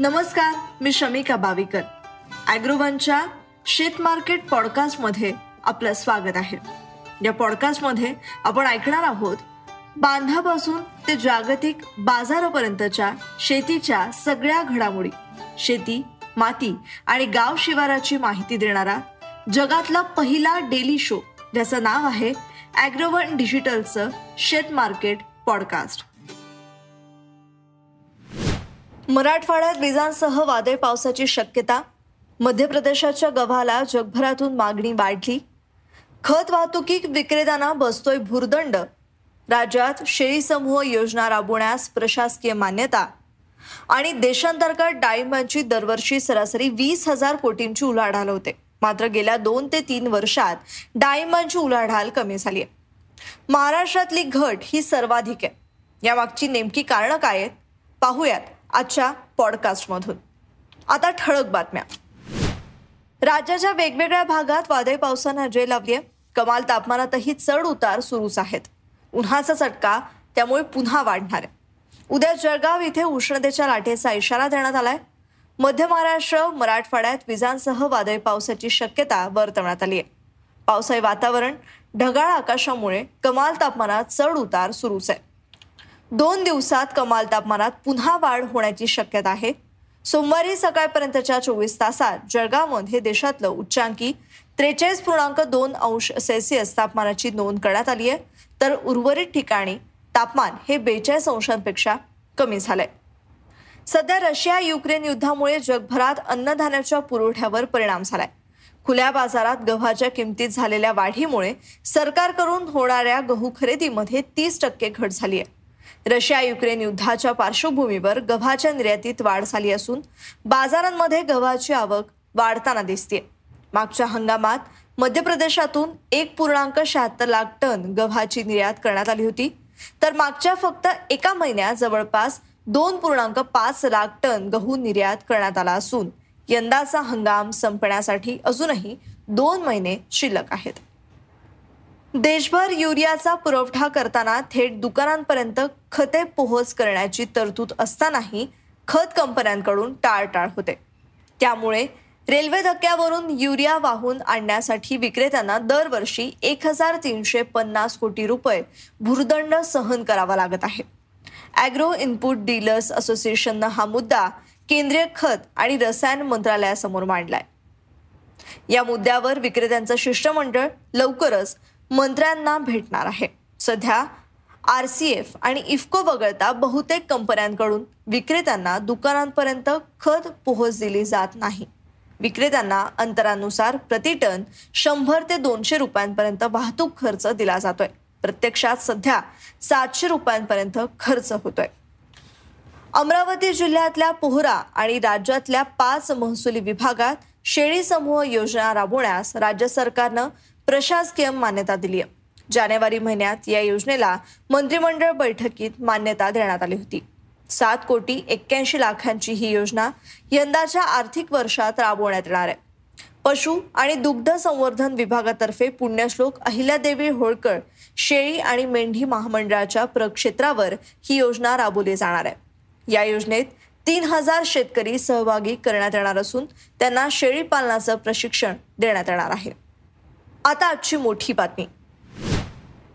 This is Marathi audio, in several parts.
नमस्कार मी शमिका बाविकर. ॲग्रोवनच्या शेत मार्केट पॉडकास्टमध्ये आपलं स्वागत आहे. या पॉडकास्टमध्ये आपण ऐकणार आहोत बांधापासून ते जागतिक बाजारापर्यंतच्या शेतीच्या सगळ्या घडामोडी. शेती माती आणि गाव शिवाराची माहिती देणारा जगातला पहिला डेली शो ज्याचं नाव आहे ॲग्रोवन डिजिटलचं शेत मार्केट पॉडकास्ट. मराठवाड्यात विजांसह वादळ पावसाची शक्यता. मध्य प्रदेशाच्या गव्हाला जगभरातून मागणी वाढली. खत वाहतुकी विक्रेत्यांना बसतोय भुर्दंड. राज्यात शेळी समूह योजना राबवण्यास प्रशासकीय मान्यता. आणि देशांतर्गत डाळिंबांची दरवर्षी सरासरी वीस हजार कोटींची उलाढाल होते. मात्र गेल्या दोन ते तीन वर्षात डाळिंबांची उलाढाल कमी झाली आहे महाराष्ट्रातली घट ही सर्वाधिक आहे. यामागची नेमकी कारणं काय आहेत? पाहूयात. आजच्या पॉडकास्टमधून. आता ठळक बातम्या. राज्याच्या वेगवेगळ्या भागात वादळी पावसानं हजेरी लावली आहे कमाल तापमानातही चढ उतार सुरूच आहेत. उन्हाचा चटका त्यामुळे पुन्हा वाढणार आहे. उद्या जळगाव इथे उष्णतेच्या लाटेचा इशारा देण्यात आलाय. मध्य महाराष्ट्र मराठवाड्यात विजांसह वादळी पावसाची शक्यता वर्तवण्यात आली आहे पावसाळी वातावरण ढगाळ आकाशामुळे कमाल तापमानात चढ उतार सुरूच आहे. दोन दिवसात कमाल तापमानात पुन्हा वाढ होण्याची शक्यता आहे. सोमवारी सकाळपर्यंतच्या चोवीस तासात जळगावमध्ये देशातलं उच्चांकी त्रेचाळीस पूर्णांक दोन अंश सेल्सिअस तापमानाची नोंद करण्यात आली आहे. तर उर्वरित ठिकाणी तापमान हे बेचाळीस अंशांपेक्षा कमी झालंय. सध्या रशिया युक्रेन युद्धामुळे जगभरात अन्नधान्याच्या पुरवठ्यावर परिणाम झालाय. खुल्या बाजारात गव्हाच्या किमतीत झालेल्या वाढीमुळे सरकारकडून होणाऱ्या गहू खरेदीमध्ये तीस टक्के घट झाली आहे. रशिया युक्रेन युद्धाच्या पार्श्वभूमीवर गव्हाच्या निर्यातीत वाढ झाली असून बाजारांमध्ये गव्हाची आवक वाढताना दिसते. मागच्या हंगामात मध्य प्रदेशातून एक पूर्णांक शहात्तर लाख टन गव्हाची निर्यात करण्यात आली होती. तर मागच्या फक्त एका महिन्यात जवळपास दोन पूर्णांक पाच लाख टन गहू निर्यात करण्यात आला असून यंदाचा हंगाम संपण्यासाठी अजूनही दोन महिने शिल्लक आहेत. देशभर युरियाचा पुरवठा करताना थेट दुकानांपर्यंत खते पोहोच करण्याची तरतूद असतानाही खत कंपन्यांकडून टाळटाळ होते. त्यामुळे रेल्वे धक्क्यावरून युरिया वाहून आणण्यासाठी विक्रेत्यांना दरवर्षी एक हजार तीनशे पन्नास कोटी रुपये भुर्दंड सहन करावा लागत आहे. ॲग्रो इनपुट डीलर्स असोसिएशननं हा मुद्दा केंद्रीय खत आणि रसायन मंत्रालयासमोर मांडलाय. या मुद्द्यावर विक्रेत्यांचं शिष्टमंडळ लवकरच मंत्र्यांना भेटणार आहे. सध्या आर सी एफ आणि इफ्को वगळता बहुतेक कंपन्यांकडून विक्रेत्यांना दुकानांपर्यंत खत पोहोच दिली जात नाही. विक्रेत्यांना अंतरानुसार प्रति टन शंभर ते दोनशे रुपयांपर्यंत वाहतूक खर्च दिला जातोय. प्रत्यक्षात सध्या सातशे रुपयांपर्यंत खर्च होतोय. अमरावती जिल्ह्यातल्या पोहरा आणि राज्यातल्या पाच महसुली विभागात शेळी समूह योजना राबवण्यास राज्य सरकारनं प्रशासकीय मान्यता दिली आहे. जानेवारी महिन्यात या योजनेला मंत्रिमंडळ बैठकीत मान्यता देण्यात आली होती. सात कोटी एक्क्याऐंशी लाखांची ही योजना यंदाच्या आर्थिक वर्षात राबवण्यात येणार आहे. पशु आणि दुग्ध संवर्धन विभागातर्फे पुण्यश्लोक अहिल्यादेवी होळकर शेळी आणि मेंढी महामंडळाच्या प्रक्षेत्रावर ही योजना राबवली जाणार आहे. या योजनेत तीन हजार शेतकरी सहभागी करण्यात येणार असून त्यांना शेळी पालनाचं प्रशिक्षण देण्यात येणार आहे. आता आजची मोठी बातमी.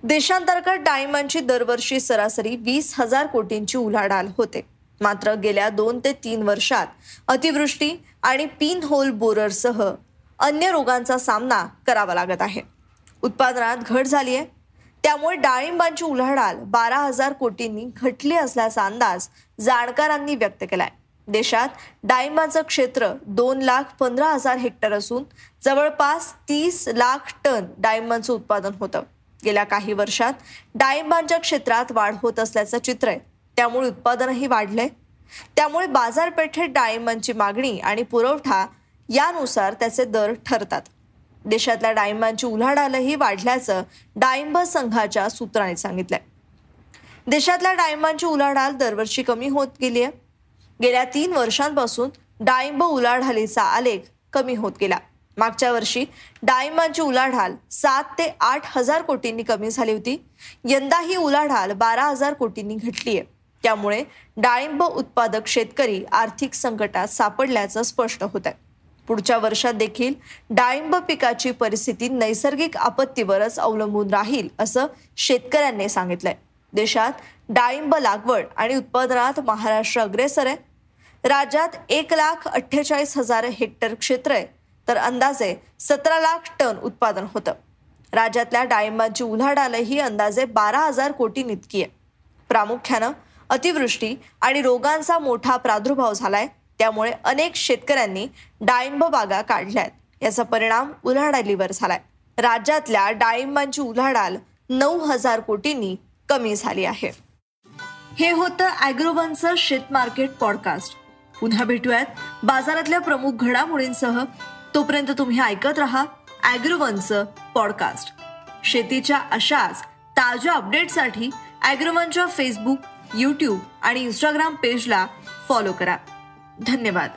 देशांतर्गत डाळिंबांची दरवर्षी सरासरी वीस हजार कोटींची उलाढाल होते. मात्र गेल्या दोन ते तीन वर्षात अतिवृष्टी आणि पिन होल बोररसह अन्य रोगांचा सामना करावा लागत आहे. उत्पादनात घट झाली आहे त्यामुळे डाळिंबांची उलाढाल बारा हजार कोटींनी घटली असल्याचा अंदाज जाणकारांनी व्यक्त केलाय. देशात डाळिंबाचं क्षेत्र दोन लाख पंधरा हजार हेक्टर असून जवळपास तीस लाख टन डाळिंबांचं उत्पादन होतं. गेल्या काही वर्षात डाळिंबांच्या क्षेत्रात वाढ होत असल्याचं चित्र आहे. त्यामुळे उत्पादनही वाढलंय. त्यामुळे बाजारपेठेत डाळिंबांची मागणी आणि पुरवठा यानुसार त्याचे दर ठरतात. देशातल्या डाळिंबांची उलाढालही वाढल्याचं डाळिंब संघाच्या सूत्रांनी सांगितलंय. देशातल्या डाळिंबांची उलाढाल दरवर्षी कमी होत गेली आहे गेल्या तीन वर्षांपासून डाळिंब उलाढालीचा आलेख कमी होत गेला. मागच्या वर्षी डाळिंबांची उलाढाल सात ते आठ हजार कोटींनी कमी झाली होती. यंदा ही उलाढाल बारा हजार कोटींनी घटली आहे त्यामुळे डाळिंब उत्पादक शेतकरी आर्थिक संकटात सापडल्याचं स्पष्ट होत आहे पुढच्या वर्षात देखील डाळिंब पिकाची परिस्थिती नैसर्गिक आपत्तीवरच अवलंबून राहील असं शेतकऱ्यांनी सांगितलंय. देशात डाळिंब लागवड आणि उत्पादनात महाराष्ट्र अग्रेसर आहे. राज्यात एक लाख अठ्ठेचाळीस हजार हेक्टर क्षेत्र आहे. तर अंदाजे सतरा लाख टन उत्पादन होतं. राज्यातल्या डाळिंबाची उलाढालही अंदाजे बारा हजार कोटी इतकी आहे. प्रामुख्यानं अतिवृष्टी आणि रोगांचा मोठा प्रादुर्भाव झालाय. त्यामुळे अनेक शेतकऱ्यांनी डाळिंब बागा काढल्यात. याचा परिणाम उलाढालीवर झालाय. राज्यातल्या डाळिंबांची उलाढाल नऊ हजार कोटींनी कमी झाली आहे. हे होतं अॅग्रोवनचं शेत मार्केट पॉडकास्ट पुन्हा भेटूयात. बाजारातल्या प्रमुख घडामोडींसह तोपर्यंत तुम्ही ऐकत राहा अॅग्रोवनचं पॉडकास्ट शेतीच्या अशाच ताज्या अपडेटसाठी अॅग्रोवनच्या फेसबुक यूट्यूब आणि इंस्टाग्राम पेजला फॉलो करा. धन्यवाद.